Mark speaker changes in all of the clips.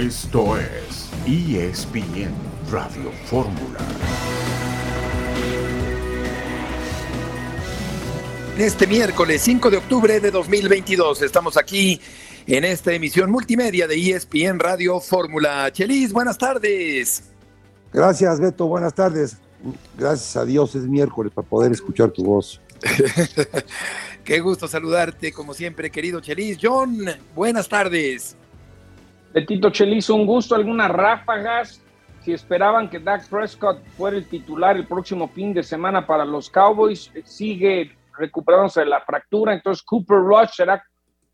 Speaker 1: Esto es ESPN Radio Fórmula.
Speaker 2: Este miércoles 5 de octubre de 2022 estamos aquí en esta emisión multimedia de ESPN Radio Fórmula. Chelis, buenas tardes.
Speaker 3: Gracias, Beto. Buenas tardes. Gracias a Dios es miércoles para poder escuchar tu voz.
Speaker 2: Qué gusto saludarte, como siempre, querido Chelis. John, buenas tardes.
Speaker 4: Betito Chelis, un gusto, algunas ráfagas. Si esperaban que Dak Prescott fuera el titular el próximo fin de semana para los Cowboys, sigue recuperándose de la fractura. Entonces, Cooper Rush será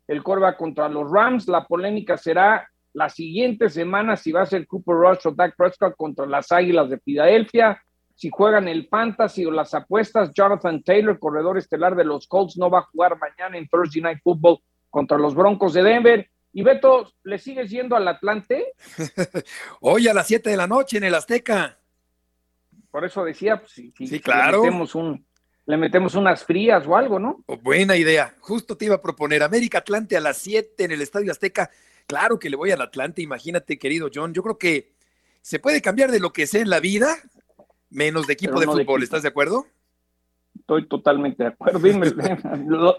Speaker 4: el corva contra los Rams. La polémica será la siguiente semana si va a ser Cooper Rush o Dak Prescott contra las Águilas de Filadelfia. Si juegan el fantasy o las apuestas, Jonathan Taylor, corredor estelar de los Colts, no va a jugar mañana en Thursday Night Football contra los Broncos de Denver. Y Beto, ¿le sigues yendo al Atlante?
Speaker 2: Hoy a las 7 de la noche en el Azteca.
Speaker 4: Por eso decía, pues, si,
Speaker 2: sí, claro.
Speaker 4: Le metemos, un, le metemos unas frías o algo, ¿no?
Speaker 2: Oh, buena idea. Justo te iba a proponer América Atlante a las 7 en el Estadio Azteca. Claro que le voy al Atlante, imagínate, querido John. Yo creo que se puede cambiar de lo que sea en la vida, menos de equipo de fútbol. ¿Estás de acuerdo?
Speaker 4: Estoy totalmente de acuerdo. Dime,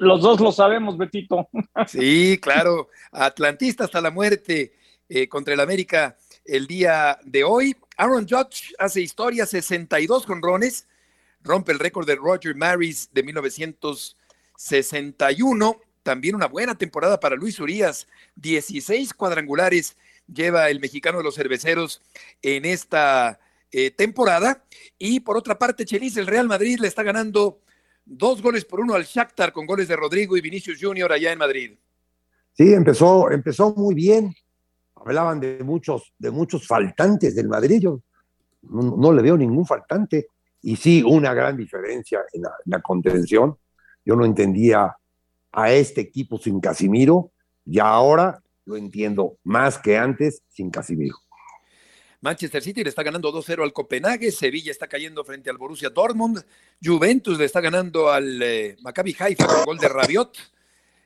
Speaker 4: los dos lo sabemos, Betito.
Speaker 2: Sí, claro. Atlantista hasta la muerte eh, contra el América el día de hoy. Aaron Judge hace historia, 62 conrones, rompe el récord de Roger Maris de 1961. También una buena temporada para Luis Urias, 16 cuadrangulares lleva el mexicano de los cerveceros en esta eh, temporada. Y por otra parte, Chelis, el Real Madrid le está ganando dos goles por uno al Shakhtar con goles de Rodrigo y Vinicius Junior allá en Madrid.
Speaker 3: Sí, empezó, empezó muy bien. Hablaban de muchos, de muchos faltantes del Madrid. Yo no, le veo ningún faltante. Y sí, una gran diferencia en la, contención. Yo no entendía a este equipo sin Casimiro y ahora lo entiendo más que antes sin Casimiro.
Speaker 2: Manchester City le está ganando 2-0 al Copenhague, Sevilla está cayendo frente al Borussia Dortmund, Juventus le está ganando al eh, Maccabi Haifa con gol de Rabiot,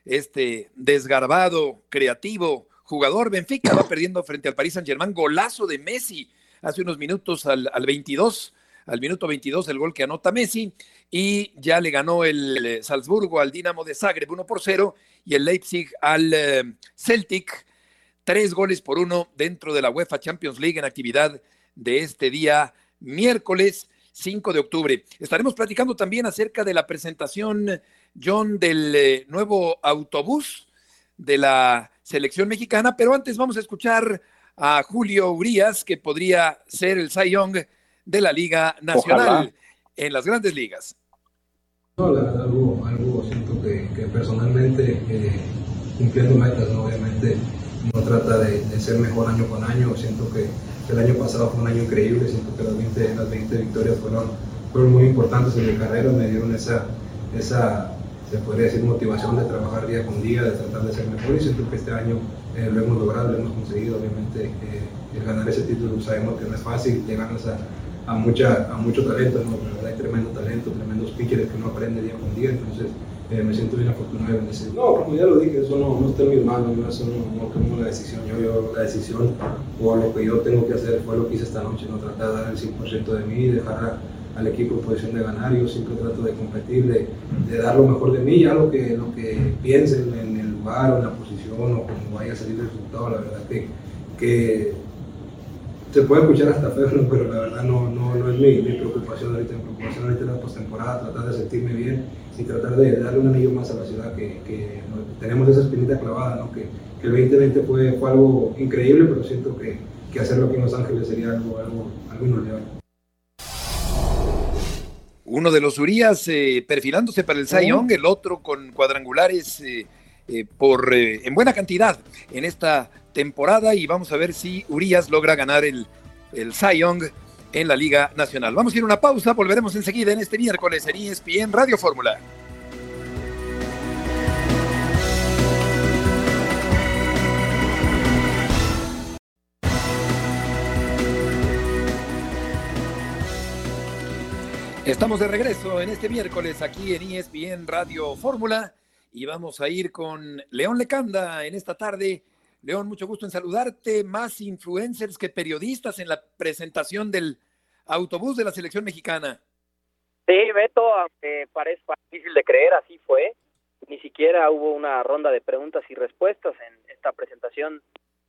Speaker 2: este desgarbado, creativo jugador Benfica va perdiendo frente al Paris Saint-Germain, golazo de Messi hace unos minutos al, 22, al minuto 22 el gol que anota Messi y ya le ganó el eh, Salzburgo al Dinamo de Zagreb 1 por 0 y el Leipzig al eh, Celtic tres goles por uno dentro de la UEFA Champions League en actividad de este día miércoles 5 de octubre. Estaremos platicando también acerca de la presentación, John, del eh, nuevo autobús de la selección mexicana, pero antes vamos a escuchar a Julio Urias, que podría ser el Cy Young de la Liga Nacional en las grandes ligas.
Speaker 5: algo, algo siento que, personalmente eh, cumpliendo metas, obviamente no trata de, ser mejor año con año. Siento que el año pasado fue un año increíble, siento que las 20, las 20 victorias fueron, fueron muy importantes en mi carrera, me dieron esa, esa, se podría decir, motivación de trabajar día con día, de tratar de ser mejor y siento que este año eh, lo hemos logrado, lo hemos conseguido. Obviamente, eh, el ganar ese título sabemos que no es fácil, llegarnos a, a, mucha, a mucho talento, ¿no? verdad hay tremendo talento, tremendos pitchers que uno aprende día con día, entonces eh, me siento bien afortunado de decir, no, como ya lo dije, eso no, no está en mis manos, no, eso no, tomo la decisión, yo, yo la decisión o lo que yo tengo que hacer fue lo que hice esta noche, no tratar de dar el 100% de mí, dejar al equipo en posición de ganar, yo siempre trato de competir, de, de, dar lo mejor de mí, ya lo que, lo que piensen en el lugar o en la posición o como vaya a salir el resultado, la verdad que, que se puede escuchar hasta feo, pero la verdad no, no, no es mi, mi, preocupación ahorita. Mi preocupación ahorita es la postemporada, tratar de sentirme bien y tratar de darle un anillo más a la ciudad, que, que tenemos esa espinita clavada, ¿no? que, que, el 2020 fue, fue, algo increíble, pero siento que, que, hacerlo aquí en Los Ángeles sería algo, algo, algo inolvidable.
Speaker 2: Uno de los Urias eh, perfilándose para el Cy el otro con cuadrangulares eh, eh, por, en buena cantidad en esta temporada y vamos a ver si Urias logra ganar el, el en la Liga Nacional. Vamos a ir a una pausa, volveremos enseguida en este miércoles en ESPN Radio Fórmula. Estamos de regreso en este miércoles aquí en ESPN Radio Fórmula y vamos a ir con León Lecanda en esta tarde León, mucho gusto en saludarte. Más influencers que periodistas en la presentación del autobús de la selección mexicana.
Speaker 6: Sí, Beto, aunque parezca difícil de creer, así fue. Ni siquiera hubo una ronda de preguntas y respuestas en esta presentación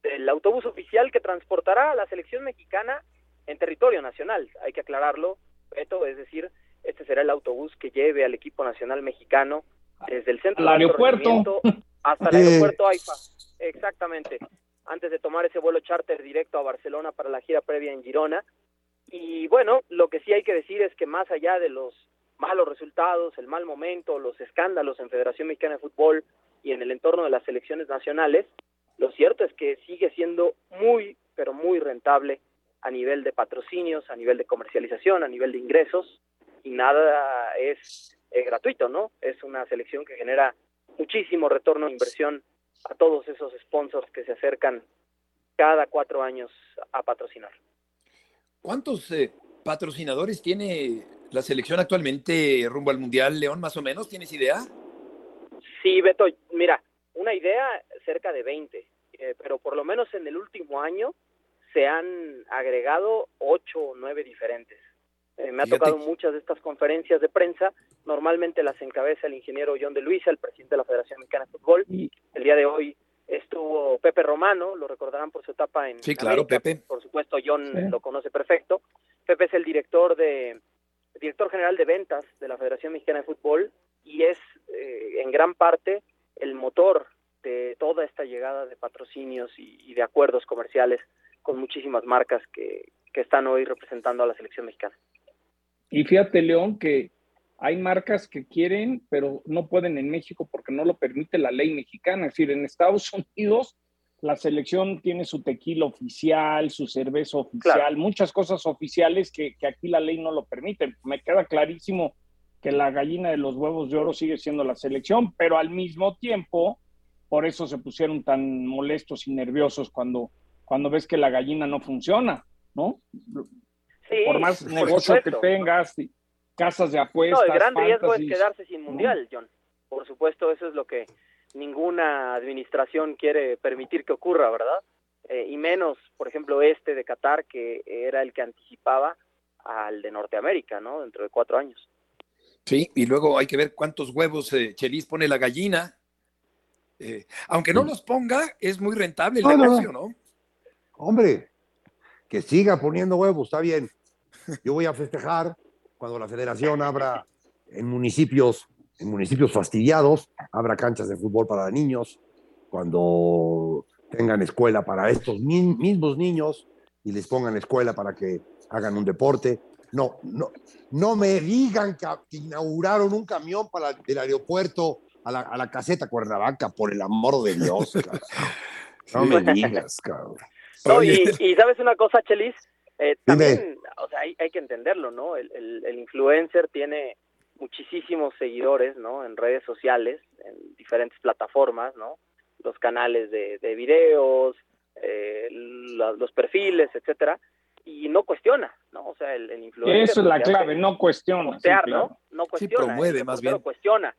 Speaker 6: del autobús oficial que transportará a la selección mexicana en territorio nacional. Hay que aclararlo, Beto, es decir, este será el autobús que lleve al equipo nacional mexicano desde el centro
Speaker 4: al aeropuerto
Speaker 6: hasta el aeropuerto AIFA. Exactamente. Antes de tomar ese vuelo charter directo a Barcelona para la gira previa en Girona. Y bueno, lo que sí hay que decir es que más allá de los malos resultados, el mal momento, los escándalos en Federación Mexicana de Fútbol y en el entorno de las selecciones nacionales, lo cierto es que sigue siendo muy, pero muy rentable a nivel de patrocinios, a nivel de comercialización, a nivel de ingresos, y nada es eh, gratuito, ¿no? Es una selección que genera muchísimo retorno de inversión a todos esos sponsors que se acercan cada cuatro años a patrocinar.
Speaker 2: ¿Cuántos eh, patrocinadores tiene la selección actualmente rumbo al Mundial, León, más o menos? ¿Tienes idea?
Speaker 6: Sí, Beto, mira, una idea cerca de 20, eh, pero por lo menos en el último año se han agregado ocho o nueve diferentes. Eh, me ha tocado muchas de estas conferencias de prensa. Normalmente las encabeza el ingeniero John de Luisa, el presidente de la Federación Mexicana de Fútbol. El día de hoy estuvo Pepe Romano, lo recordarán por su etapa en.
Speaker 2: Sí, claro, Pepe.
Speaker 6: Por supuesto, John lo conoce perfecto. Pepe es el director de director general de ventas de la Federación Mexicana de Fútbol y es eh, en gran parte el motor de toda esta llegada de patrocinios y, de acuerdos comerciales con muchísimas marcas que, que están hoy representando a la selección mexicana.
Speaker 4: Y fíjate, León, que hay marcas que quieren, pero no pueden en México porque no lo permite la ley mexicana. Es decir, en Estados Unidos la selección tiene su tequila oficial, su cerveza oficial, muchas cosas oficiales que, que, aquí la ley no lo permite. Me queda clarísimo que la gallina de los huevos de oro sigue siendo la selección, pero al mismo tiempo, por eso se pusieron tan molestos y nerviosos cuando, cuando ves que la gallina no funciona, ¿no? Por más negocio que tengas, casas de apuestas.
Speaker 6: No, el gran riesgo es quedarse sin mundial, John. Por supuesto, eso es lo que ninguna administración quiere permitir que ocurra, ¿verdad? Eh, y menos, por ejemplo, este de Qatar, que era el que anticipaba al de Norteamérica, ¿no? Dentro de cuatro años.
Speaker 2: Sí, y luego hay que ver cuántos huevos eh, Chelis pone la gallina. Eh, aunque no los ponga, es muy rentable el negocio, ¿no?
Speaker 3: Hombre, que siga poniendo huevos, está bien. Yo voy a festejar cuando la federación abra en municipios, en municipios fastidiados, abra canchas de fútbol para niños, cuando tengan escuela para estos mismos niños y les pongan escuela para que hagan un deporte. No, no, no me digan que, inauguraron un camión para el aeropuerto a la, a la caseta Cuernavaca, por el amor de Dios. No me digas, cabrón.
Speaker 6: No, y, sabes una cosa, Chelis, eh, también, o sea, hay, hay, que entenderlo, ¿no? El, el, influencer tiene muchísimos seguidores, ¿no? En redes sociales, en diferentes plataformas, ¿no? Los canales de, de videos, eh, los perfiles, etcétera, y no cuestiona, ¿no? O sea, el, influencer...
Speaker 4: Eso es la clave, no cuestiona.
Speaker 6: ¿no? No cuestiona.
Speaker 2: Sí, promueve más bien.
Speaker 6: cuestiona.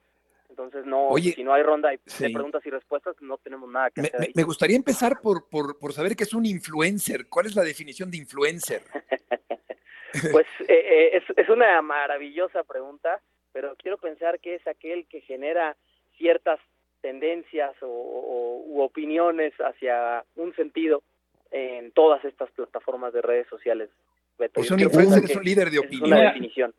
Speaker 6: Entonces, no, si no hay ronda de preguntas y respuestas, no tenemos nada que hacer.
Speaker 2: Me, gustaría empezar por, por, por, saber qué es un influencer. ¿Cuál es la definición de influencer?
Speaker 6: pues eh, eh, es, es una maravillosa pregunta, pero quiero pensar que es aquel que genera ciertas tendencias o, u opiniones hacia un sentido en todas estas plataformas de redes sociales.
Speaker 2: Pues un influencer es un líder de opinión. Es
Speaker 6: una definición.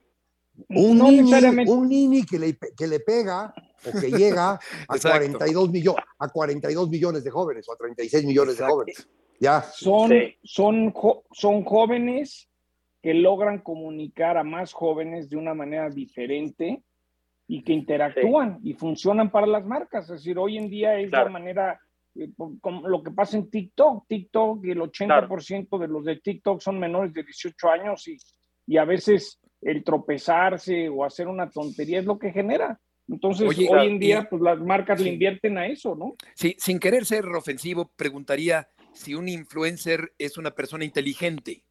Speaker 3: Un, un niño que le, que le pega o que llega a 42, millones, a 42 millones de jóvenes o a 36 millones de jóvenes. Ya.
Speaker 4: Son, son, son jóvenes que logran comunicar a más jóvenes de una manera diferente y que interactúan y funcionan para las marcas. Es decir, hoy en día es la manera, eh, como lo que pasa en TikTok. TikTok, y el 80% de los de TikTok son menores de 18 años y, y a veces el tropezarse o hacer una tontería es lo que genera. Entonces, hoy en día, pues las marcas le invierten a eso, ¿no?
Speaker 2: Sí, sin querer ser ofensivo, preguntaría si un influencer es una persona inteligente.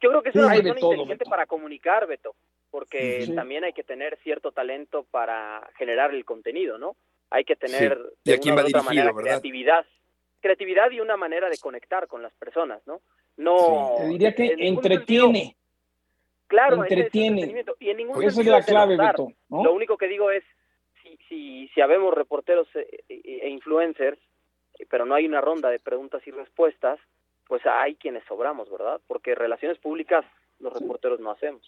Speaker 6: Yo creo que es una persona inteligente para comunicar, Beto, porque también hay que tener cierto talento para generar el contenido, ¿no? hay que tener
Speaker 2: ¿Y
Speaker 6: de una
Speaker 2: va
Speaker 6: u otra
Speaker 2: dirigido,
Speaker 6: manera
Speaker 2: verdad?
Speaker 6: creatividad, creatividad y una manera de conectar con las personas, ¿no? No.
Speaker 4: Te diría que
Speaker 6: en
Speaker 4: entretiene.
Speaker 6: sentido- claro, es
Speaker 4: entretiene.
Speaker 6: y en ningún
Speaker 4: Esa es la clave. Beto. ¿no?
Speaker 6: Lo único que digo es, si, si, si habemos reporteros e, e- e influencers, eh, pero no hay una ronda de preguntas y respuestas, pues hay quienes sobramos, ¿verdad? Porque relaciones públicas los reporteros no hacemos.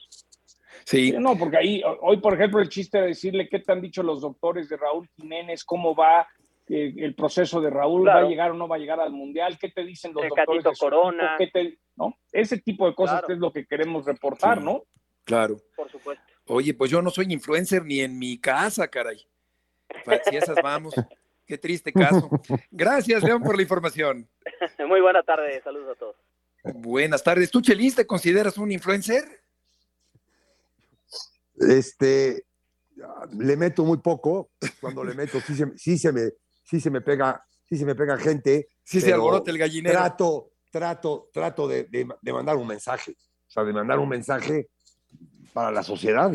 Speaker 2: Sí,
Speaker 4: Sí, No, porque ahí, hoy, por ejemplo, el chiste de decirle qué te han dicho los doctores de Raúl Jiménez, cómo va eh, el proceso de Raúl,
Speaker 6: Claro.
Speaker 4: va a llegar o no va a llegar al Mundial, qué te dicen los
Speaker 6: El
Speaker 4: doctores de
Speaker 6: Corona.
Speaker 4: equipo, qué te- ¿no? Ese tipo de cosas
Speaker 6: Claro.
Speaker 4: que es lo que queremos reportar,
Speaker 2: Sí.
Speaker 4: ¿no?
Speaker 2: claro.
Speaker 6: Por supuesto.
Speaker 2: Oye, pues yo no soy influencer ni en mi casa, caray. Si esas vamos, qué triste caso. Gracias, León, por la información.
Speaker 6: Muy buena tarde, saludos a todos.
Speaker 2: Buenas tardes. ¿Tú, Chelis, te consideras un influencer?
Speaker 3: Este, le meto muy poco, cuando le meto sí se, sí se me, sí se me pega, sí se me pega gente.
Speaker 2: Sí, se alborota el gallinero.
Speaker 3: Trato, trato, trato de, de- de mandar un mensaje, o sea, de mandar un mensaje para la sociedad.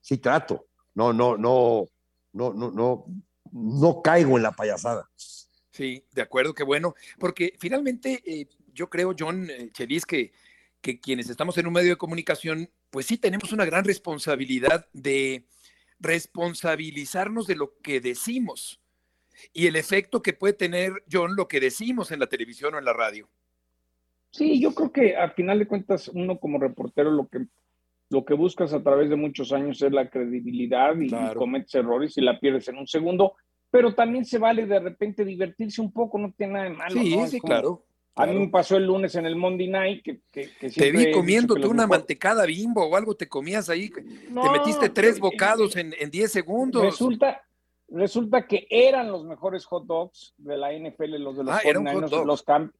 Speaker 3: Sí trato, no, no, no, no, no, no, no caigo en la payasada.
Speaker 2: Sí, de acuerdo, qué bueno. Porque finalmente eh, yo creo, John eh, Chelis, que, que quienes estamos en un medio de comunicación, pues sí tenemos una gran responsabilidad de responsabilizarnos de lo que decimos y el efecto que puede tener, John, lo que decimos en la televisión o en la radio.
Speaker 4: Sí, yo creo que al final de cuentas uno como reportero lo que lo que buscas a través de muchos años es la credibilidad y, cometes errores y la pierdes en un segundo, pero también se vale de repente divertirse un poco, no tiene nada de malo.
Speaker 2: sí, sí,
Speaker 4: como-
Speaker 2: claro.
Speaker 4: A mí me pasó el lunes en el Monday Night que, que, que
Speaker 2: Te vi comiéndote una
Speaker 4: mejor-
Speaker 2: mantecada bimbo o algo te comías ahí. te
Speaker 4: No,
Speaker 2: metiste tres
Speaker 4: eh,
Speaker 2: bocados en, en 10 segundos.
Speaker 4: Resulta, resulta que eran los mejores hot dogs de la NFL, los de los
Speaker 2: Ah, era un
Speaker 4: 49ers,
Speaker 2: hot dog.
Speaker 4: los cam-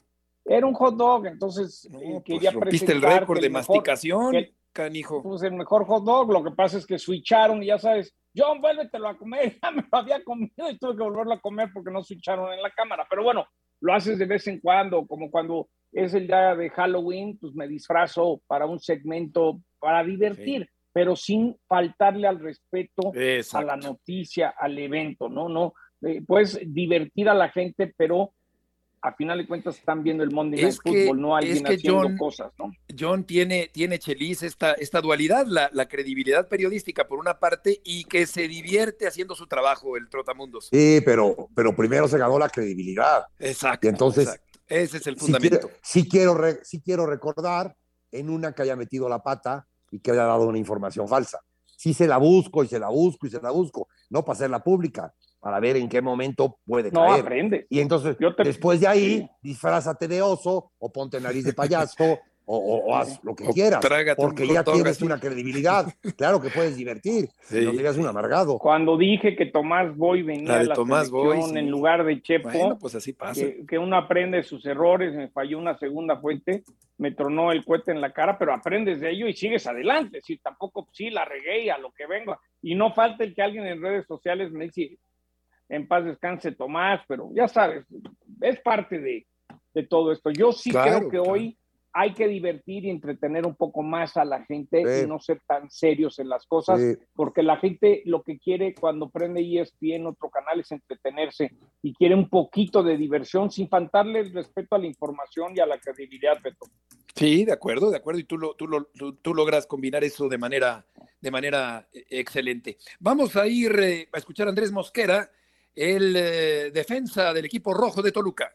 Speaker 4: Era un hot dog, entonces
Speaker 2: No,
Speaker 4: eh,
Speaker 2: pues
Speaker 4: quería
Speaker 2: rompiste el récord de
Speaker 4: mejor-
Speaker 2: masticación,
Speaker 4: que-
Speaker 2: canijo.
Speaker 4: pues el mejor hot dog. Lo que pasa es que switcharon y ya sabes, John, vuélvetelo a comer. Ya me lo había comido y tuve que volverlo a comer porque no switcharon en la cámara. Pero bueno, lo haces de vez en cuando, como cuando es el día de Halloween, pues me disfrazo para un segmento para divertir, pero sin faltarle al respeto a la noticia, al evento, ¿no? No, eh, puedes divertir a la gente, pero a final de cuentas están viendo el Monday Night
Speaker 2: Es que-
Speaker 4: Football, no alguien
Speaker 2: es que
Speaker 4: haciendo
Speaker 2: John-
Speaker 4: cosas, ¿no?
Speaker 2: John tiene, tiene Chelis esta, esta dualidad, la, la credibilidad periodística por una parte y que se divierte haciendo su trabajo, el Trotamundos.
Speaker 3: Sí, pero, pero primero se ganó la credibilidad.
Speaker 2: Exacto.
Speaker 3: Y entonces-
Speaker 2: exacto. Ese es el
Speaker 3: Sí
Speaker 2: fundamento.
Speaker 3: quiero, sí quiero re- sí quiero recordar en una que haya metido la pata y que haya dado una información falsa. Sí se la busco y se la busco y se la busco, no para hacerla pública, para ver en qué momento puede
Speaker 4: No
Speaker 3: caer.
Speaker 4: aprende.
Speaker 3: Y entonces,
Speaker 4: te-
Speaker 3: después de ahí, disfrázate de oso o ponte nariz de payaso o, o- o haz lo que
Speaker 2: O
Speaker 3: quieras, porque ya tienes una credibilidad. Claro que puedes divertir,
Speaker 2: Sí.
Speaker 3: no serías un amargado.
Speaker 4: Cuando dije que Tomás Boy venía
Speaker 2: La de
Speaker 4: a la
Speaker 2: Tomás Boy, sí.
Speaker 4: en lugar de Chepo,
Speaker 2: Bueno, pues así pasa.
Speaker 4: que, que uno aprende de sus errores, me falló una segunda fuente, me tronó el cohete en la cara, pero aprendes de ello y sigues adelante. Si tampoco, sí, la regué y a lo que venga. Y no falta el que alguien en redes sociales me dice, en paz descanse Tomás, pero ya sabes, es parte de, de todo esto. Yo sí
Speaker 2: Claro,
Speaker 4: creo que
Speaker 2: claro.
Speaker 4: hoy hay que divertir y entretener un poco más a la gente
Speaker 3: Sí.
Speaker 4: y no ser tan serios en las cosas
Speaker 3: Sí.
Speaker 4: porque la gente lo que quiere cuando prende ESPN, otro canal, es entretenerse y quiere un poquito de diversión sin faltarle el respeto a la información y a la credibilidad, Beto.
Speaker 2: Sí, de acuerdo, de acuerdo. Y tú, lo, tú, lo, tú, tú logras combinar eso de manera, de manera eh, excelente. Vamos a ir eh, a escuchar a Andrés Mosquera, el eh, defensa del equipo rojo de Toluca.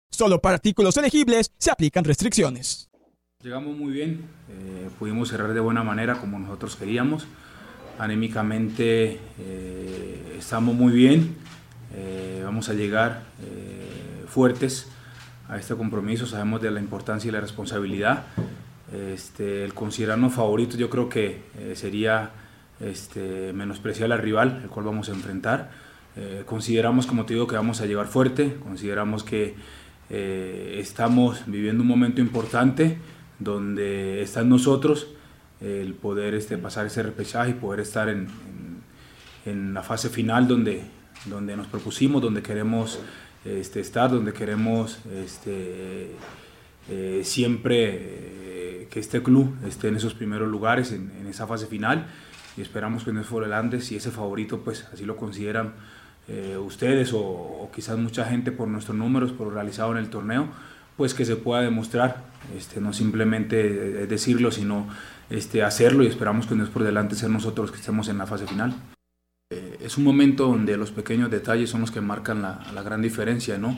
Speaker 7: Solo para artículos elegibles se aplican restricciones.
Speaker 8: Llegamos muy bien, eh, pudimos cerrar de buena manera como nosotros queríamos. Anémicamente eh, estamos muy bien, eh, vamos a llegar fuertes a este compromiso, sabemos de la importancia y la responsabilidad. Este, el considerarnos favoritos yo creo que sería este, menospreciar al rival, el cual vamos a enfrentar. consideramos, como te digo, que vamos a llegar fuerte, consideramos que estamos viviendo un momento importante donde está en nosotros el poder este, pasar ese repechaje y poder estar en, en, la fase final donde, donde nos propusimos, donde queremos este, estar, donde queremos este, eh, siempre eh, que este club esté en esos primeros lugares, en, esa fase final, y esperamos que no es delante si ese favorito, pues así lo consideran eh, ustedes o, quizás mucha gente por nuestros números, por en el torneo, pues que se pueda demostrar, este, no simplemente decirlo, sino este, hacerlo y esperamos que no es por delante ser nosotros que estemos en la fase final. Eh, es un momento donde los pequeños detalles son los que marcan la, la gran diferencia, ¿no?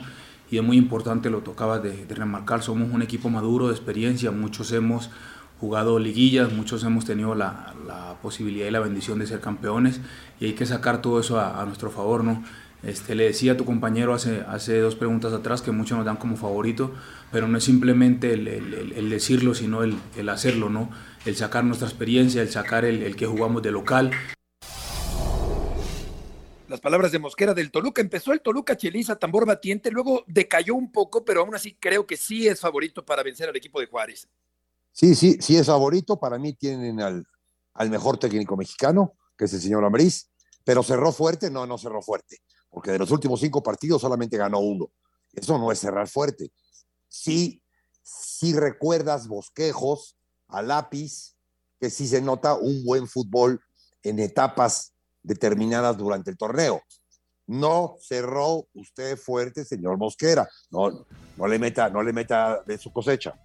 Speaker 8: Y es muy importante, lo tocaba de, remarcar, somos un equipo maduro de experiencia, muchos hemos jugado liguillas, muchos hemos tenido la, posibilidad y la bendición de ser campeones y hay que sacar todo eso a, nuestro favor, ¿no? Este, le decía a tu compañero hace, hace dos preguntas atrás que muchos nos dan como favorito, pero no es simplemente el, decirlo, sino el, hacerlo, ¿no? El sacar nuestra experiencia, el sacar el, que jugamos de local.
Speaker 2: Las palabras de Mosquera del Toluca. Empezó el Toluca Cheliza, tambor batiente, luego decayó un poco, pero aún así creo que sí es favorito para vencer al equipo de Juárez.
Speaker 3: Sí, sí, sí es favorito. Para mí tienen al, al mejor técnico mexicano, que es el señor Ambriz, pero cerró fuerte, no, no cerró fuerte porque de los últimos cinco partidos solamente ganó uno. Eso no es cerrar fuerte. Sí, sí recuerdas bosquejos a lápiz, que sí se nota un buen fútbol en etapas determinadas durante el torneo. No cerró usted fuerte, señor Mosquera. No, no le meta, no le meta de su cosecha.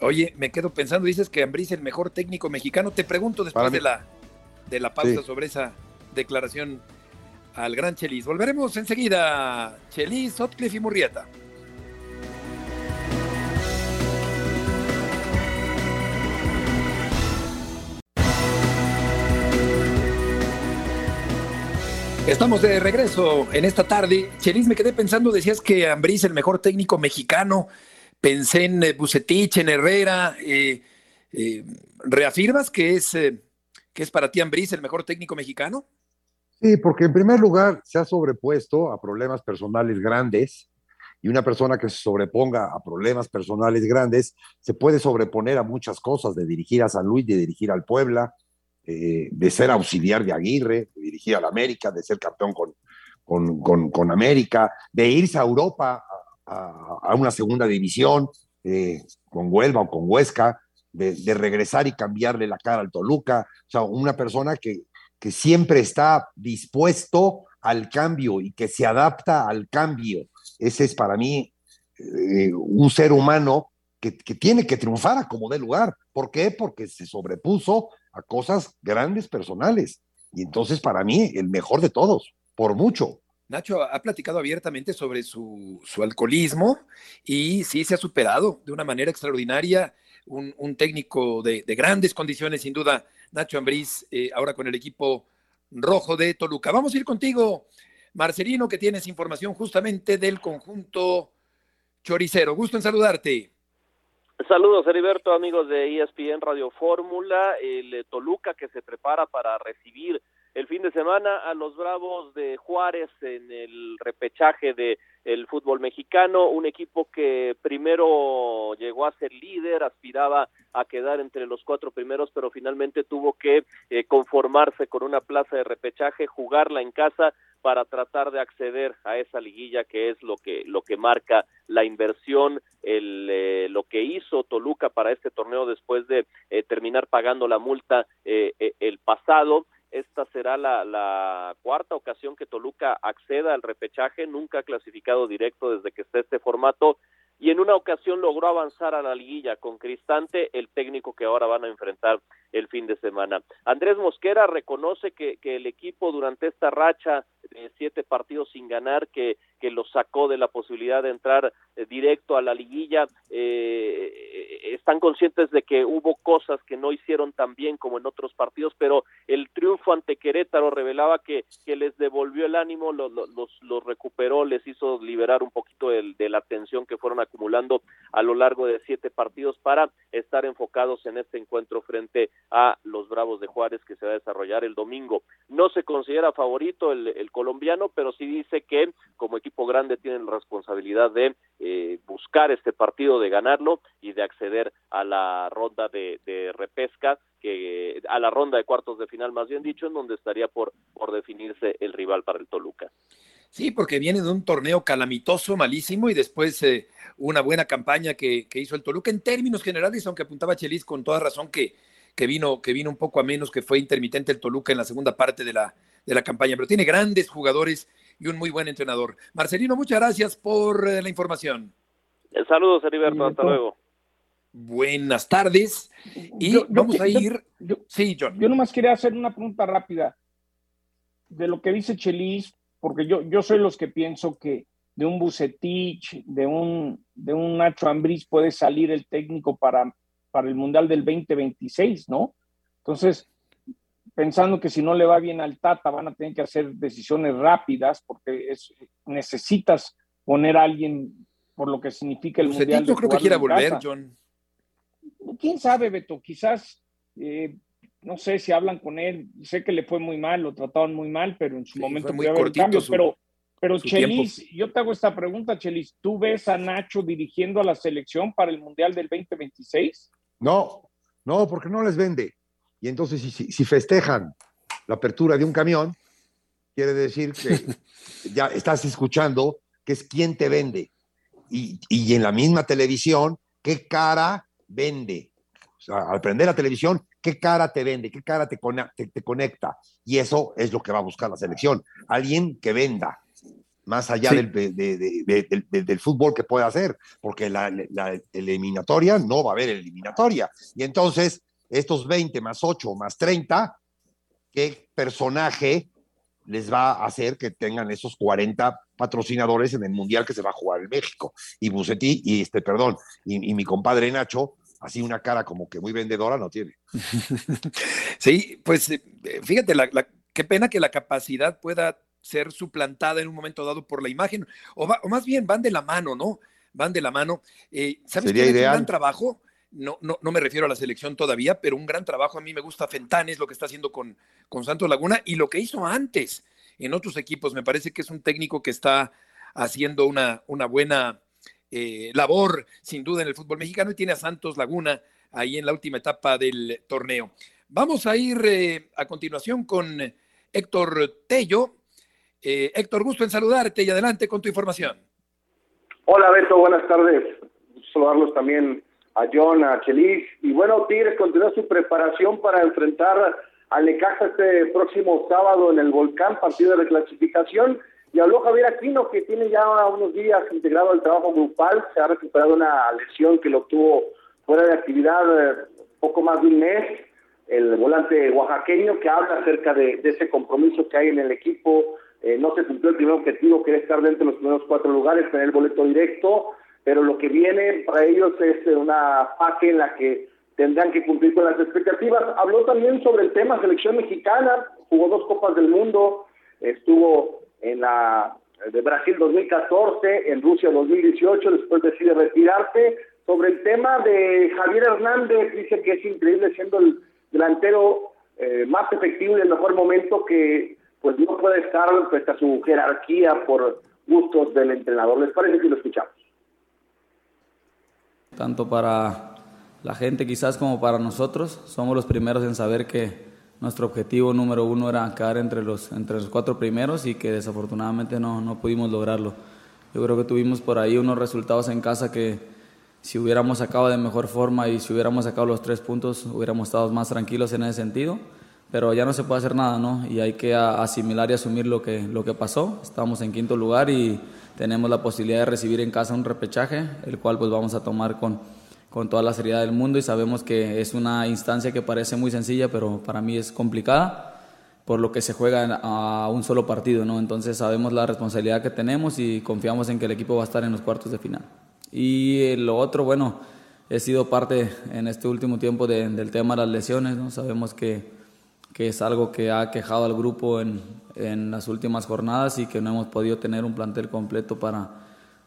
Speaker 2: Oye, me quedo pensando, dices que Ambrí es el mejor técnico mexicano. Te pregunto después de la, de la pausa sobre esa declaración al gran Chelis. Volveremos enseguida. Chelis, Otcliffe y Murrieta. Estamos de regreso en esta tarde. Chelis, me quedé pensando, decías que Ambriz el mejor técnico mexicano. Pensé en eh, Bucetich, en Herrera. Eh, eh, ¿Reafirmas que es, que es para ti Ambriz el mejor técnico mexicano?
Speaker 3: Sí, porque en primer lugar se ha sobrepuesto a problemas personales grandes y una persona que se sobreponga a problemas personales grandes se puede sobreponer a muchas cosas, de dirigir a San Luis, de dirigir al Puebla, de ser auxiliar de Aguirre, de dirigir al América, de ser campeón con, con, con, América, de irse a Europa a, una segunda división eh, con Huelva o con Huesca, de, regresar y cambiarle la cara al Toluca. O sea, una persona que, que siempre está dispuesto al cambio y que se adapta al cambio. Ese es para mí eh, un ser humano que, tiene que triunfar a como dé lugar. ¿Por qué? Porque se sobrepuso a cosas grandes personales. Y entonces para mí el mejor de todos, por mucho.
Speaker 2: Nacho ha platicado abiertamente sobre su, alcoholismo y sí se ha superado de una manera extraordinaria. Un, técnico de, de, grandes condiciones, sin duda, Nacho Ambriz, eh, ahora con el equipo rojo de Toluca. Vamos a ir contigo, Marcelino, que tienes información justamente del conjunto choricero. Gusto en saludarte.
Speaker 9: Saludos, Heriberto, amigos de ESPN Radio Fórmula. El eh, Toluca que se prepara para recibir el fin de semana a los Bravos de Juárez en el repechaje de el fútbol mexicano, un equipo que primero llegó a ser líder, aspiraba a quedar entre los cuatro primeros, pero finalmente tuvo que eh, conformarse con una plaza de repechaje, jugarla en casa para tratar de acceder a esa liguilla que es lo que lo que marca la inversión, el, eh, lo que hizo Toluca para este torneo después de eh, terminar pagando la multa el pasado esta será la, cuarta ocasión que Toluca acceda al repechaje, nunca ha clasificado directo desde que está este formato y en una ocasión logró avanzar a la liguilla con Cristante, el técnico que ahora van a enfrentar el fin de semana. Andrés Mosquera reconoce que, que el equipo durante esta racha de siete partidos sin ganar que, que lo sacó de la posibilidad de entrar eh, directo a la liguilla, eh, están conscientes de que hubo cosas que no hicieron tan bien como en otros partidos, pero el triunfo ante Querétaro revelaba que, les devolvió el ánimo, los, los, recuperó, les hizo liberar un poquito el, de la tensión que fueron acumulando a lo largo de siete partidos para estar enfocados en este encuentro frente a los Bravos de Juárez que se va a desarrollar el domingo. No se considera favorito el, el colombiano, pero sí dice que como equipo grande tienen la responsabilidad de eh, buscar este partido, de ganarlo y de acceder a la ronda de, de, repesca, que a la ronda de cuartos de final, más bien dicho, en donde estaría por, por definirse el rival para el Toluca.
Speaker 2: Sí, porque viene de un torneo calamitoso, malísimo, y después eh, una buena campaña que, que, hizo el Toluca en términos generales, aunque apuntaba Chelis con toda razón que, que, vino, que vino un poco a menos, que fue intermitente el Toluca en la segunda parte de la, de la campaña, pero tiene grandes jugadores y un muy buen entrenador. Marcelino, muchas gracias por eh, la información.
Speaker 9: Saludos, Heriberto, hasta luego.
Speaker 2: Buenas tardes. Y vamos a ir. sí, John.
Speaker 4: Yo nomás quería hacer una pregunta rápida de lo que dice Chelis, porque yo, yo soy los que pienso que de un Bucetich, de un, de un Nacho Ambriz puede salir el técnico para, para el Mundial del 2026, ¿no? Entonces, pensando que si no le va bien al Tata van a tener que hacer decisiones rápidas porque es, necesitas poner a alguien por lo que significa el
Speaker 2: pues
Speaker 4: Mundial.
Speaker 2: Yo creo que quiera volver, John.
Speaker 4: ¿Quién sabe, Beto? Quizás, eh, no sé si hablan con él, sé que le fue muy mal, lo trataron muy mal, pero en su momento
Speaker 2: puede haber cambios,
Speaker 4: pero, pero Chelis, yo te hago esta pregunta, Chelis, ¿tú ves a Nacho dirigiendo a la selección para el Mundial del 2026?
Speaker 3: No, no, porque no les vende. Y entonces, si, si, festejan la apertura de un camión, quiere decir que ya estás escuchando que es quien te vende. Y, y, en la misma televisión, ¿qué cara vende? O sea, al prender la televisión, ¿qué cara te vende? ¿Qué cara te, te, te, conecta? Y eso es lo que va a buscar la selección. Alguien que venda, más allá sí. del, de, de, de, del, fútbol que pueda hacer, porque la, la, eliminatoria no va a haber eliminatoria. Y entonces estos 20 más 8 más 30, ¿qué personaje les va a hacer que tengan esos 40 patrocinadores en el mundial que se va a jugar en México? Y Bucetí, y este, perdón, y, y mi compadre Nacho, así una cara como que muy vendedora no tiene.
Speaker 2: Sí, pues fíjate, la, la, qué pena que la capacidad pueda ser suplantada en un momento dado por la imagen, o, va, o más bien van de la mano, ¿no? Van de la mano. Eh, ¿Sabes
Speaker 3: Sería ideal.
Speaker 2: un gran trabajo? no, no, no, me refiero a la selección todavía, pero un gran trabajo. A mí me gusta Fentanes, lo que está haciendo con, con Santos Laguna y lo que hizo antes en otros equipos. Me parece que es un técnico que está haciendo una, una buena eh, labor, sin duda, en el fútbol mexicano y tiene a Santos Laguna ahí en la última etapa del torneo. Vamos a ir eh, a continuación con Héctor Tello. Eh, Héctor, gusto en saludarte y adelante con tu información.
Speaker 10: Hola Beto, buenas tardes. Saludarlos también a John, a Chelis. Y bueno, Tigres continúa su preparación para enfrentar al Necaxa este próximo sábado en el Volcán, partido de reclasificación. Y habló Javier Aquino, que tiene ya unos días integrado al trabajo grupal, se ha recuperado una lesión que lo tuvo fuera de actividad eh, poco más de un mes. El volante oaxaqueño que habla acerca de, de ese compromiso que hay en el equipo. Eh, no se cumplió el primer objetivo, que era estar dentro de los primeros cuatro lugares, tener el boleto directo pero lo que viene para ellos es una fase en la que tendrán que cumplir con las expectativas. Habló también sobre el tema selección mexicana, jugó dos Copas del Mundo, estuvo en la de Brasil 2014, en Rusia 2018, después decide retirarse. Sobre el tema de Javier Hernández, dice que es increíble siendo el delantero eh, más efectivo y el mejor momento que pues no puede estar frente a su jerarquía por gustos del entrenador. ¿Les parece que lo escuchamos?
Speaker 11: tanto para la gente quizás como para nosotros. Somos los primeros en saber que nuestro objetivo número uno era quedar entre los, entre los cuatro primeros y que desafortunadamente no, no pudimos lograrlo. Yo creo que tuvimos por ahí unos resultados en casa que si hubiéramos sacado de mejor forma y si hubiéramos sacado los tres puntos hubiéramos estado más tranquilos en ese sentido. Pero ya no se puede hacer nada, ¿no? Y hay que asimilar y asumir lo que, lo que pasó. Estamos en quinto lugar y tenemos la posibilidad de recibir en casa un repechaje, el cual pues vamos a tomar con, con toda la seriedad del mundo y sabemos que es una instancia que parece muy sencilla, pero para mí es complicada por lo que se juega a un solo partido, ¿no? Entonces sabemos la responsabilidad que tenemos y confiamos en que el equipo va a estar en los cuartos de final. Y lo otro, bueno, he sido parte en este último tiempo del tema de las lesiones, ¿no? Sabemos que que es algo que ha quejado al grupo en, en, las últimas jornadas y que no hemos podido tener un plantel completo para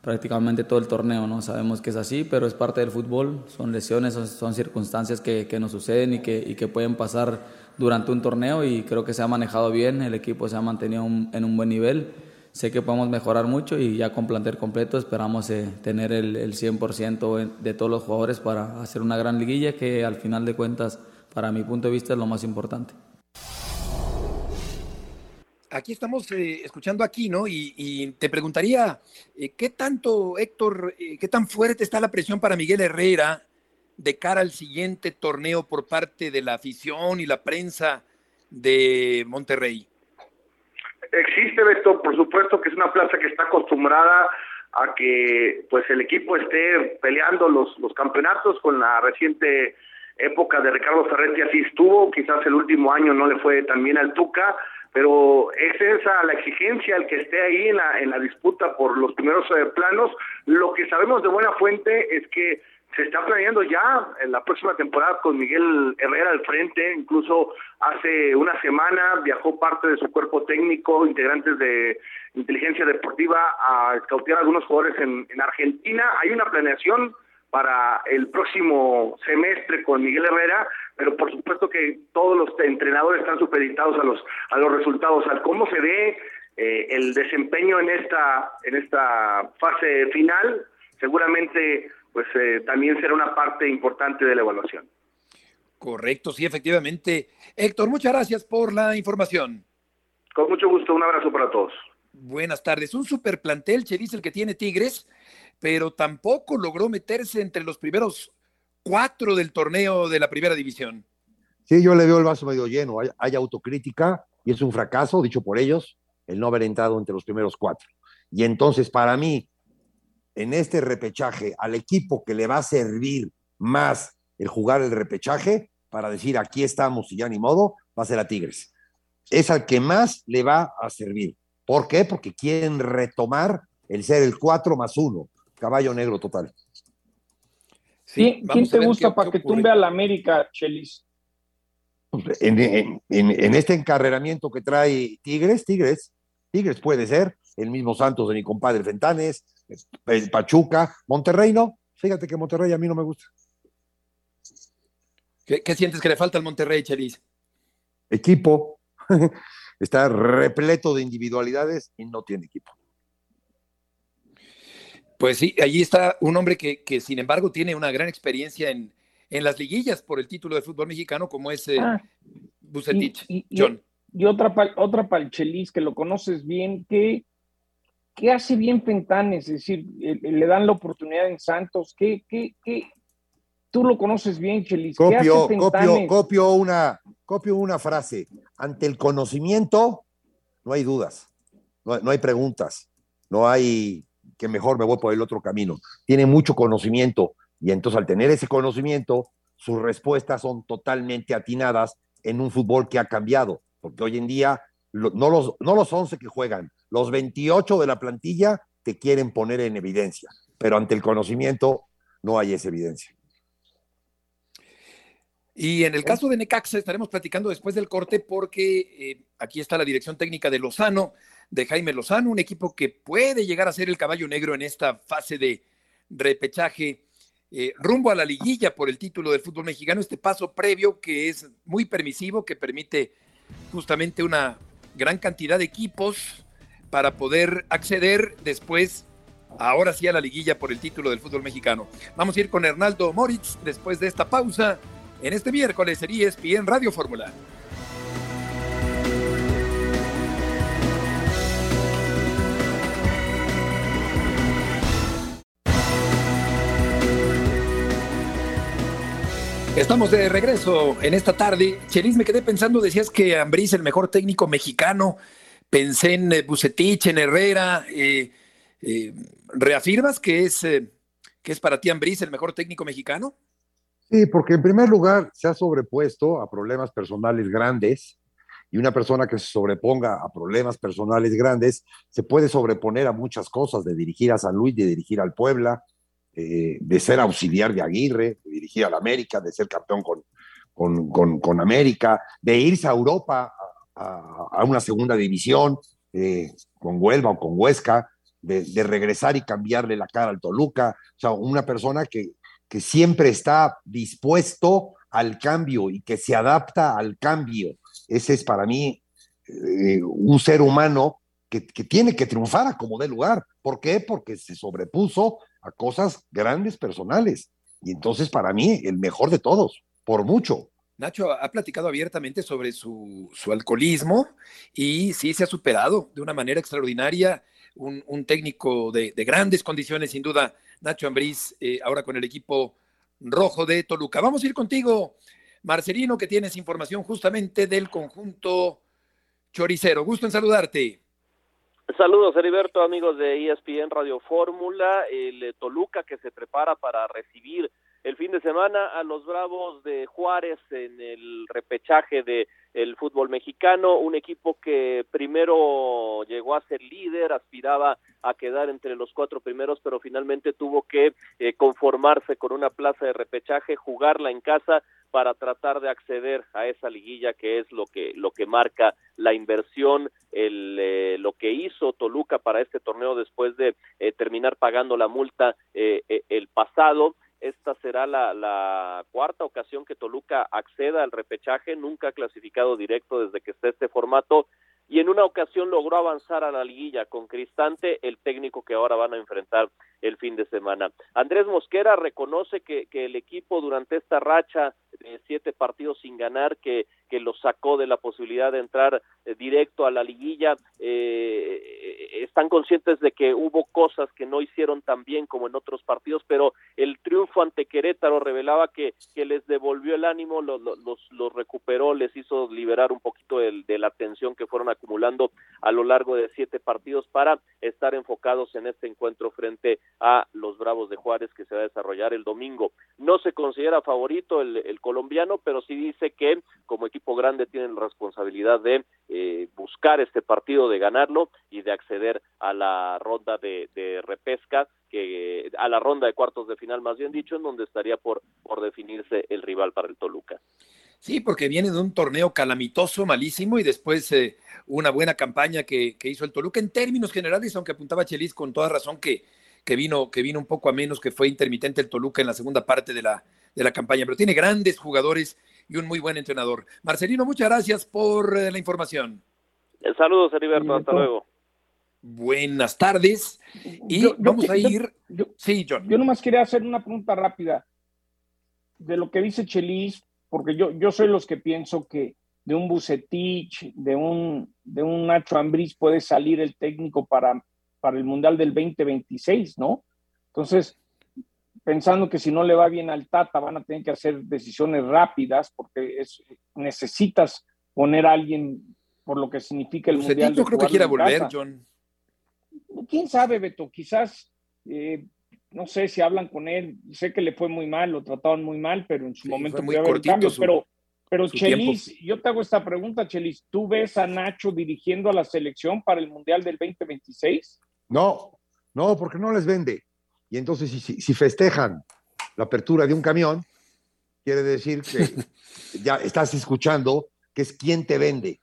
Speaker 11: prácticamente todo el torneo. ¿no? Sabemos que es así, pero es parte del fútbol, son lesiones, son, circunstancias que, que, nos suceden y que, y que pueden pasar durante un torneo y creo que se ha manejado bien, el equipo se ha mantenido en un buen nivel. Sé que podemos mejorar mucho y ya con plantel completo esperamos eh, tener el, el 100% de todos los jugadores para hacer una gran liguilla que al final de cuentas, para mi punto de vista, es lo más importante
Speaker 2: aquí estamos eh, escuchando aquí, ¿no? Y, te preguntaría, eh, ¿qué tanto, Héctor, eh, qué tan fuerte está la presión para Miguel Herrera de cara al siguiente torneo por parte de la afición y la prensa de Monterrey?
Speaker 10: Existe, Beto, por supuesto que es una plaza que está acostumbrada a que pues el equipo esté peleando los, los campeonatos con la reciente época de Ricardo Ferretti así estuvo, quizás el último año no le fue tan bien al Tuca, pero es esa la exigencia el que esté ahí en la, en la disputa por los primeros eh, planos. Lo que sabemos de buena fuente es que se está planeando ya en la próxima temporada con Miguel Herrera al frente, incluso hace una semana viajó parte de su cuerpo técnico, integrantes de inteligencia deportiva, a escautear a algunos jugadores en, en Argentina. Hay una planeación para el próximo semestre con Miguel Herrera, pero por supuesto que todos los entrenadores están supeditados a los a los resultados, al cómo se ve eh, el desempeño en esta en esta fase final, seguramente pues eh, también será una parte importante de la evaluación.
Speaker 2: Correcto, sí, efectivamente. Héctor, muchas gracias por la información.
Speaker 10: Con mucho gusto, un abrazo para todos.
Speaker 2: Buenas tardes. Un super plantel, Cheris, el que tiene Tigres pero tampoco logró meterse entre los primeros cuatro del torneo de la primera división.
Speaker 3: Sí, yo le veo el vaso medio lleno. Hay, autocrítica y es un fracaso, dicho por ellos, el no haber entrado entre los primeros cuatro. Y entonces, para mí, en este repechaje, al equipo que le va a servir más el jugar el repechaje, para decir aquí estamos y ya ni modo, va a ser a Tigres. Es al que más le va a servir. ¿Por qué? Porque quieren retomar el ser el cuatro más uno caballo negro total.
Speaker 4: Sí, ¿Quién te gusta para que tumbe a la América, Chelis?
Speaker 3: En, este encarreramiento que trae Tigres, Tigres, Tigres puede ser, el mismo Santos de mi compadre Fentanes, Pachuca, Monterrey no, fíjate que Monterrey a mí no me gusta.
Speaker 2: ¿Qué, qué sientes que le falta al Monterrey, Chelis?
Speaker 3: Equipo, está repleto de individualidades y no tiene equipo.
Speaker 2: Pues sí, allí está un hombre que, que sin embargo tiene una gran experiencia en, en, las liguillas por el título de fútbol mexicano, como es eh, ah, Bucetich,
Speaker 4: y, John. Y, otra, otra Palchelis que lo conoces bien, que, que hace bien Fentanes, es decir, le dan la oportunidad en Santos, que, que, que tú lo conoces bien, Chelis.
Speaker 3: Copio, copio, copio, una, copio una frase. Ante el conocimiento no hay dudas, no, no hay preguntas, no hay que mejor me voy por el otro camino. Tiene mucho conocimiento y entonces al tener ese conocimiento, sus respuestas son totalmente atinadas en un fútbol que ha cambiado, porque hoy en día no, los, no los 11 que juegan, los 28 de la plantilla te quieren poner en evidencia, pero ante el conocimiento no hay esa evidencia.
Speaker 2: Y en el caso de Necaxa estaremos platicando después del corte porque eh, aquí está la dirección técnica de Lozano de Jaime Lozano, un equipo que puede llegar a ser el caballo negro en esta fase de repechaje eh, rumbo a la liguilla por el título del fútbol mexicano, este paso previo que es muy permisivo, que permite justamente una gran cantidad de equipos para poder acceder después, ahora sí, a la liguilla por el título del fútbol mexicano. Vamos a ir con Hernaldo Moritz después de esta pausa en este miércoles en ESPN Radio Fórmula. Estamos de regreso en esta tarde. Chelis, me quedé pensando, decías que Ambriz el mejor técnico mexicano. Pensé en eh, Bucetich, en Herrera. Eh, eh, ¿Reafirmas que es, que es para ti Ambriz el mejor técnico mexicano?
Speaker 3: Sí, porque en primer lugar se ha sobrepuesto a problemas personales grandes y una persona que se sobreponga a problemas personales grandes se puede sobreponer a muchas cosas, de dirigir a San Luis, de dirigir al Puebla, eh, de ser auxiliar de Aguirre, de dirigir al América, de ser campeón con, con, con, América, de irse a Europa a, una segunda división eh, con Huelva o con Huesca, de, de, regresar y cambiarle la cara al Toluca. O sea, una persona que, que siempre está dispuesto al cambio y que se adapta al cambio. Ese es para mí eh, un ser humano que, que, tiene que triunfar a como dé lugar. ¿Por qué? Porque se sobrepuso a cosas grandes personales. Y entonces para mí el mejor de todos, por mucho.
Speaker 2: Nacho ha platicado abiertamente sobre su, su alcoholismo y sí se ha superado de una manera extraordinaria. Un, un técnico de, de, grandes condiciones, sin duda, Nacho Ambriz, eh, ahora con el equipo rojo de Toluca. Vamos a ir contigo, Marcelino, que tienes información justamente del conjunto choricero. Gusto en saludarte.
Speaker 9: Saludos, Heriberto, amigos de ESPN Radio Fórmula. El eh, Toluca que se prepara para recibir el fin de semana a los Bravos de Juárez en el repechaje de el fútbol mexicano, un equipo que primero llegó a ser líder, aspiraba a quedar entre los cuatro primeros, pero finalmente tuvo que eh, conformarse con una plaza de repechaje, jugarla en casa para tratar de acceder a esa liguilla que es lo que lo que marca la inversión el eh, lo que hizo Toluca para este torneo después de eh, terminar pagando la multa el pasado esta será la, la, cuarta ocasión que Toluca acceda al repechaje, nunca ha clasificado directo desde que está este formato y en una ocasión logró avanzar a la liguilla con Cristante, el técnico que ahora van a enfrentar el fin de semana. Andrés Mosquera reconoce que, el equipo durante esta racha de siete partidos sin ganar, que, que lo sacó de la posibilidad de entrar eh, directo a la liguilla, eh, están conscientes de que hubo cosas que no hicieron tan bien como en otros partidos, pero el triunfo ante Querétaro revelaba que, que les devolvió el ánimo, los, los, recuperó, les hizo liberar un poquito de, la tensión que fueron acumulando a lo largo de siete partidos para estar enfocados en este encuentro frente a los Bravos de Juárez que se va a desarrollar el domingo. No se considera favorito el, el colombiano, pero sí dice que como equipo grande tienen la responsabilidad de eh, buscar este partido, de ganarlo y de acceder a la ronda de, de, repesca, que a la ronda de cuartos de final, más bien dicho, en donde estaría por, por definirse el rival para el Toluca.
Speaker 2: Sí, porque viene de un torneo calamitoso, malísimo, y después eh, una buena campaña que, que, hizo el Toluca en términos generales, aunque apuntaba Chelis con toda razón que, que, vino, que vino un poco a menos, que fue intermitente el Toluca en la segunda parte de la, de la campaña, pero tiene grandes jugadores y un muy buen entrenador. Marcelino, muchas gracias por eh, la información.
Speaker 9: Saludos, Heriberto, hasta luego.
Speaker 2: Buenas tardes. Y vamos a ir. sí, John.
Speaker 4: Yo nomás quería hacer una pregunta rápida de lo que dice Chelis, porque yo, yo soy los que pienso que de un Bucetich, de un, de un Nacho Ambriz puede salir el técnico para, para el Mundial del 2026, ¿no? Entonces, pensando que si no le va bien al Tata van a tener que hacer decisiones rápidas porque es, necesitas poner a alguien por lo que significa el Mundial.
Speaker 2: Yo creo que quiera volver, John.
Speaker 4: ¿Quién sabe, Beto? Quizás, eh, no sé si hablan con él, sé que le fue muy mal, lo trataron muy mal, pero en su momento
Speaker 2: fue muy haber cambios,
Speaker 4: pero pero Chelis, yo te hago esta pregunta, Chelis, ¿tú ves a Nacho dirigiendo a la selección para el Mundial del 2026?
Speaker 3: No, no, porque no les vende. Y entonces, si, festejan la apertura de un camión, quiere decir que ya estás escuchando que es quien te vende.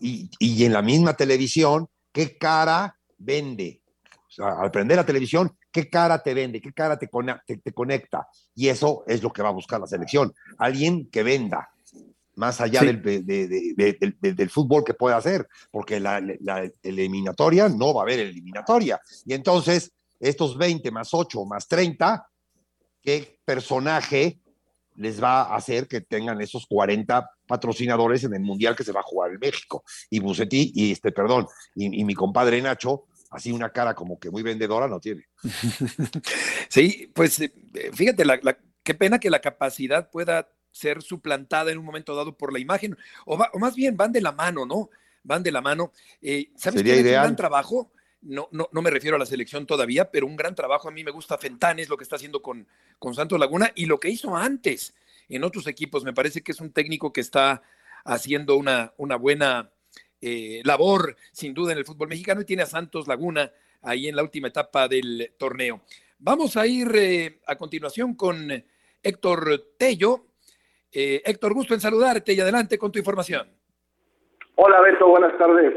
Speaker 3: Y, en la misma televisión, ¿qué cara vende? O sea, al prender la televisión, ¿qué cara te vende? ¿Qué cara te, te, conecta? Y eso es lo que va a buscar la selección. Alguien que venda, más allá del, del, fútbol que pueda hacer, porque la, la, eliminatoria no va a haber eliminatoria. Y entonces estos 20 más 8 más 30, ¿qué personaje les va a hacer que tengan esos 40 patrocinadores en el mundial que se va a jugar en México? Y Bucetí, y este, perdón, y, mi compadre Nacho, así una cara como que muy vendedora no tiene.
Speaker 2: Sí, pues eh, fíjate, la, qué pena que la capacidad pueda ser suplantada en un momento dado por la imagen, o, más bien van de la mano, ¿no? Van de la mano. Eh, ¿Sabes
Speaker 3: Sería ideal.
Speaker 2: un gran trabajo? No, no, no me refiero a la selección todavía, pero un gran trabajo. A mí me gusta Fentanes, lo que está haciendo con, con Santos Laguna y lo que hizo antes en otros equipos. Me parece que es un técnico que está haciendo una, una buena eh, labor, sin duda, en el fútbol mexicano y tiene a Santos Laguna ahí en la última etapa del torneo. Vamos a ir eh, a continuación con Héctor Tello. Eh, Héctor, gusto en saludarte y adelante con tu información.
Speaker 10: Hola Beto, buenas tardes.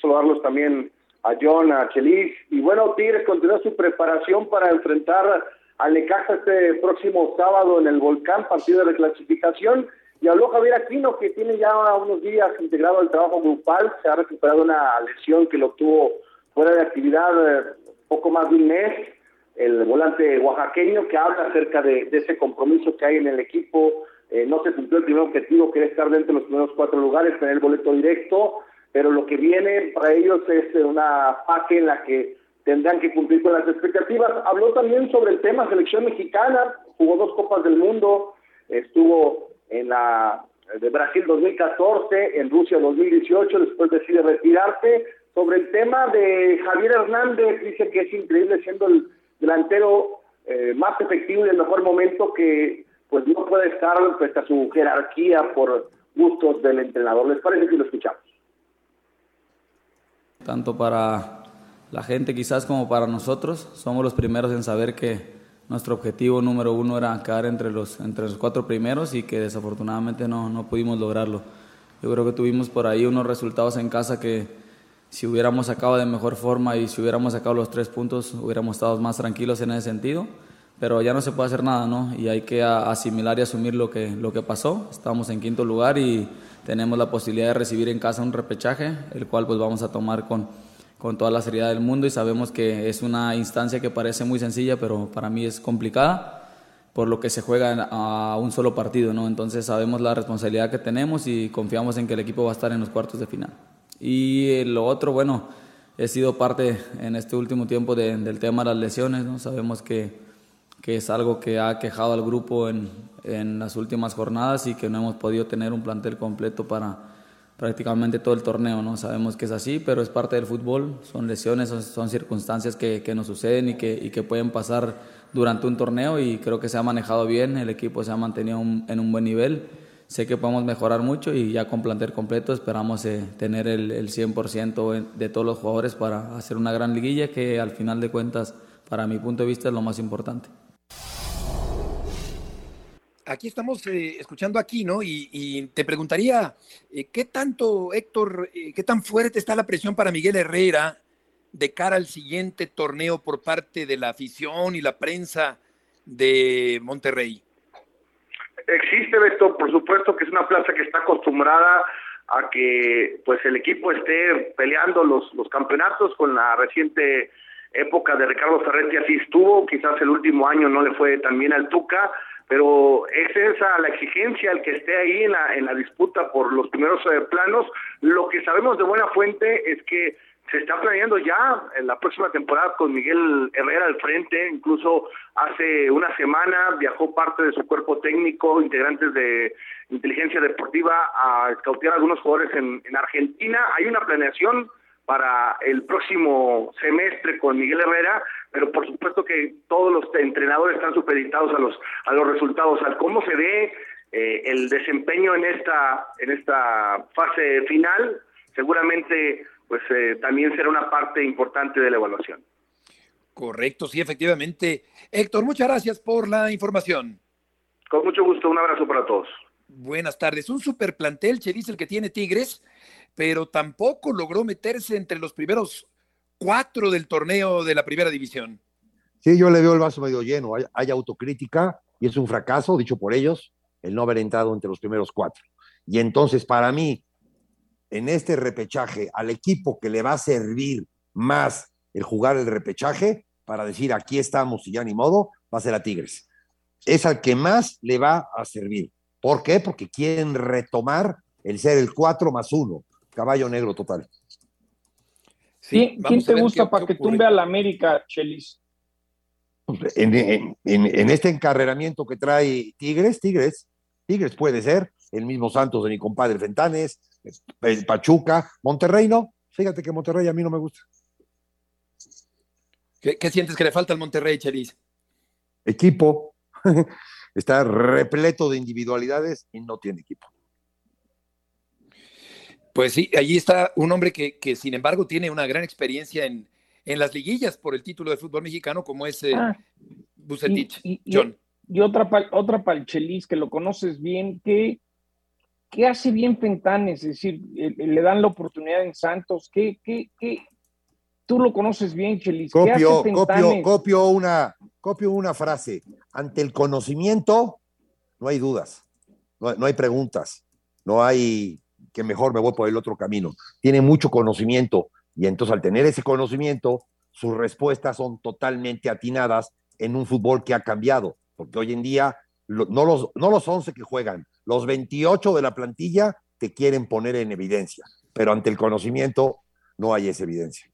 Speaker 10: Saludarlos también a John, a Chelis. Y bueno, Tigres continúa su preparación para enfrentar al Necaxa este próximo sábado en el Volcán, partido de reclasificación. Y habló Javier Aquino, que tiene ya unos días integrado al trabajo grupal, se ha recuperado una lesión que lo tuvo fuera de actividad eh, poco más de un mes. El volante oaxaqueño que habla acerca de, ese compromiso que hay en el equipo. Eh, no se cumplió el primer objetivo, que era estar dentro de los primeros cuatro lugares, tener el boleto directo, pero lo que viene para ellos es una fase en la que tendrán que cumplir con las expectativas. Habló también sobre el tema selección mexicana, jugó dos Copas del Mundo, estuvo en la de Brasil 2014, en Rusia 2018, después decide retirarse. Sobre el tema de Javier Hernández, dice que es increíble siendo el delantero eh, más efectivo y el mejor momento que pues no puede estar frente a su jerarquía por gustos del entrenador. ¿Les parece si lo escuchamos?
Speaker 11: Tanto para la gente quizás como para nosotros, somos los primeros en saber que nuestro objetivo número uno era quedar entre los, entre los cuatro primeros y que desafortunadamente no, no pudimos lograrlo. Yo creo que tuvimos por ahí unos resultados en casa que si hubiéramos sacado de mejor forma y si hubiéramos sacado los tres puntos hubiéramos estado más tranquilos en ese sentido, pero ya no se puede hacer nada, ¿no? Y hay que asimilar y asumir lo que, lo que pasó. Estamos en quinto lugar y tenemos la posibilidad de recibir en casa un repechaje, el cual pues vamos a tomar con, con toda la seriedad del mundo y sabemos que es una instancia que parece muy sencilla, pero para mí es complicada por lo que se juega a un solo partido, ¿no? Entonces sabemos la responsabilidad que tenemos y confiamos en que el equipo va a estar en los cuartos de final. Y lo otro, bueno, he sido parte en este último tiempo de, del tema de las lesiones, ¿no? Sabemos que, que es algo que ha quejado al grupo en, en las últimas jornadas y que no hemos podido tener un plantel completo para prácticamente todo el torneo, ¿no? Sabemos que es así, pero es parte del fútbol, son lesiones, son, circunstancias que, que, nos suceden y que, y que pueden pasar durante un torneo y creo que se ha manejado bien, el equipo se ha mantenido en un buen nivel, sé que podemos mejorar mucho y ya con plantel completo esperamos eh, tener el, el 100% de todos los jugadores para hacer una gran liguilla que al final de cuentas, para mi punto de vista, es lo más importante
Speaker 2: aquí estamos eh, escuchando aquí, ¿no? Y, y te preguntaría, eh, ¿qué tanto, Héctor, eh, qué tan fuerte está la presión para Miguel Herrera de cara al siguiente torneo por parte de la afición y la prensa de Monterrey?
Speaker 10: Existe, Beto, por supuesto que es una plaza que está acostumbrada a que pues el equipo esté peleando los, campeonatos con la reciente época de Ricardo Ferretti así estuvo, quizás el último año no le fue tan bien al Tuca, pero es esa la exigencia el que esté ahí en la, en la disputa por los primeros eh, planos. Lo que sabemos de buena fuente es que se está planeando ya en la próxima temporada con Miguel Herrera al frente, incluso hace una semana viajó parte de su cuerpo técnico, integrantes de inteligencia deportiva, a escautear a algunos jugadores en, en Argentina. Hay una planeación para el próximo semestre con Miguel Herrera, pero por supuesto que todos los entrenadores están supeditados a los a los resultados, al cómo se ve eh, el desempeño en esta en esta fase final, seguramente pues eh, también será una parte importante de la evaluación.
Speaker 2: Correcto, sí, efectivamente. Héctor, muchas gracias por la información.
Speaker 10: Con mucho gusto, un abrazo para todos.
Speaker 2: Buenas tardes. Un super plantel, Chelis, el que tiene Tigres, pero tampoco logró meterse entre los primeros cuatro del torneo de la primera división.
Speaker 3: Sí, yo le veo el vaso medio lleno. Hay, hay, autocrítica y es un fracaso, dicho por ellos, el no haber entrado entre los primeros cuatro. Y entonces, para mí, en este repechaje, al equipo que le va a servir más el jugar el repechaje, para decir aquí estamos y ya ni modo, va a ser a Tigres. Es al que más le va a servir. ¿Por qué? Porque quieren retomar el ser el 4 más 1, caballo negro total.
Speaker 4: Sí, ¿Quién te gusta para que tumbe a la América, Chelis?
Speaker 3: En, en, en, en, este encarreramiento que trae Tigres, Tigres, Tigres puede ser, el mismo Santos de mi compadre Fentanes, el Pachuca, Monterrey no. Fíjate que Monterrey a mí no me gusta.
Speaker 2: ¿Qué, qué sientes que le falta al Monterrey, Chelis?
Speaker 3: Equipo. Está repleto de individualidades y no tiene equipo.
Speaker 2: Pues sí, allí está un hombre que, que sin embargo tiene una gran experiencia en, en, las liguillas por el título de fútbol mexicano, como es eh,
Speaker 4: Ah,
Speaker 2: Bucetich.
Speaker 4: y, y-
Speaker 2: John.
Speaker 4: y otra, pal- otra para el Chelis que lo conoces bien, que, que hace bien Fentanes, es decir, eh, le dan la oportunidad en Santos, que, que, que tú lo conoces bien, Chelis, ¿qué hace
Speaker 3: Copio, copio,
Speaker 4: Fentanes?
Speaker 3: copio, una, copio una frase. Ante el conocimiento no hay dudas, no, no hay preguntas, no hay que mejor me voy por el otro camino. Tiene mucho conocimiento y entonces al tener ese conocimiento, sus respuestas son totalmente atinadas en un fútbol que ha cambiado, porque hoy en día no, los, no los 11 que juegan, los 28 de la plantilla te quieren poner en evidencia, pero ante el conocimiento no hay esa evidencia.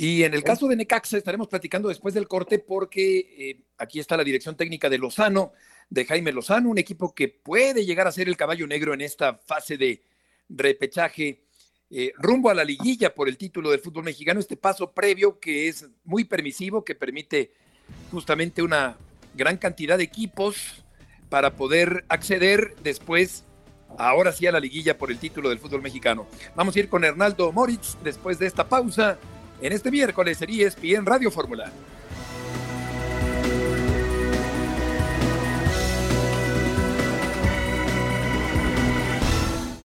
Speaker 2: Y en el caso de Necaxa estaremos platicando después del corte porque eh, aquí está la dirección técnica de Lozano, de Jaime Lozano, un equipo que puede llegar a ser el caballo negro en esta fase de repechaje eh, rumbo a la liguilla por el título del fútbol mexicano, este paso previo que es muy permisivo, que permite justamente una gran cantidad de equipos para poder acceder después, ahora sí, a la liguilla por el título del fútbol mexicano. Vamos a ir con Hernaldo Moritz después de esta pausa en este miércoles en ESPN Radio Fórmula.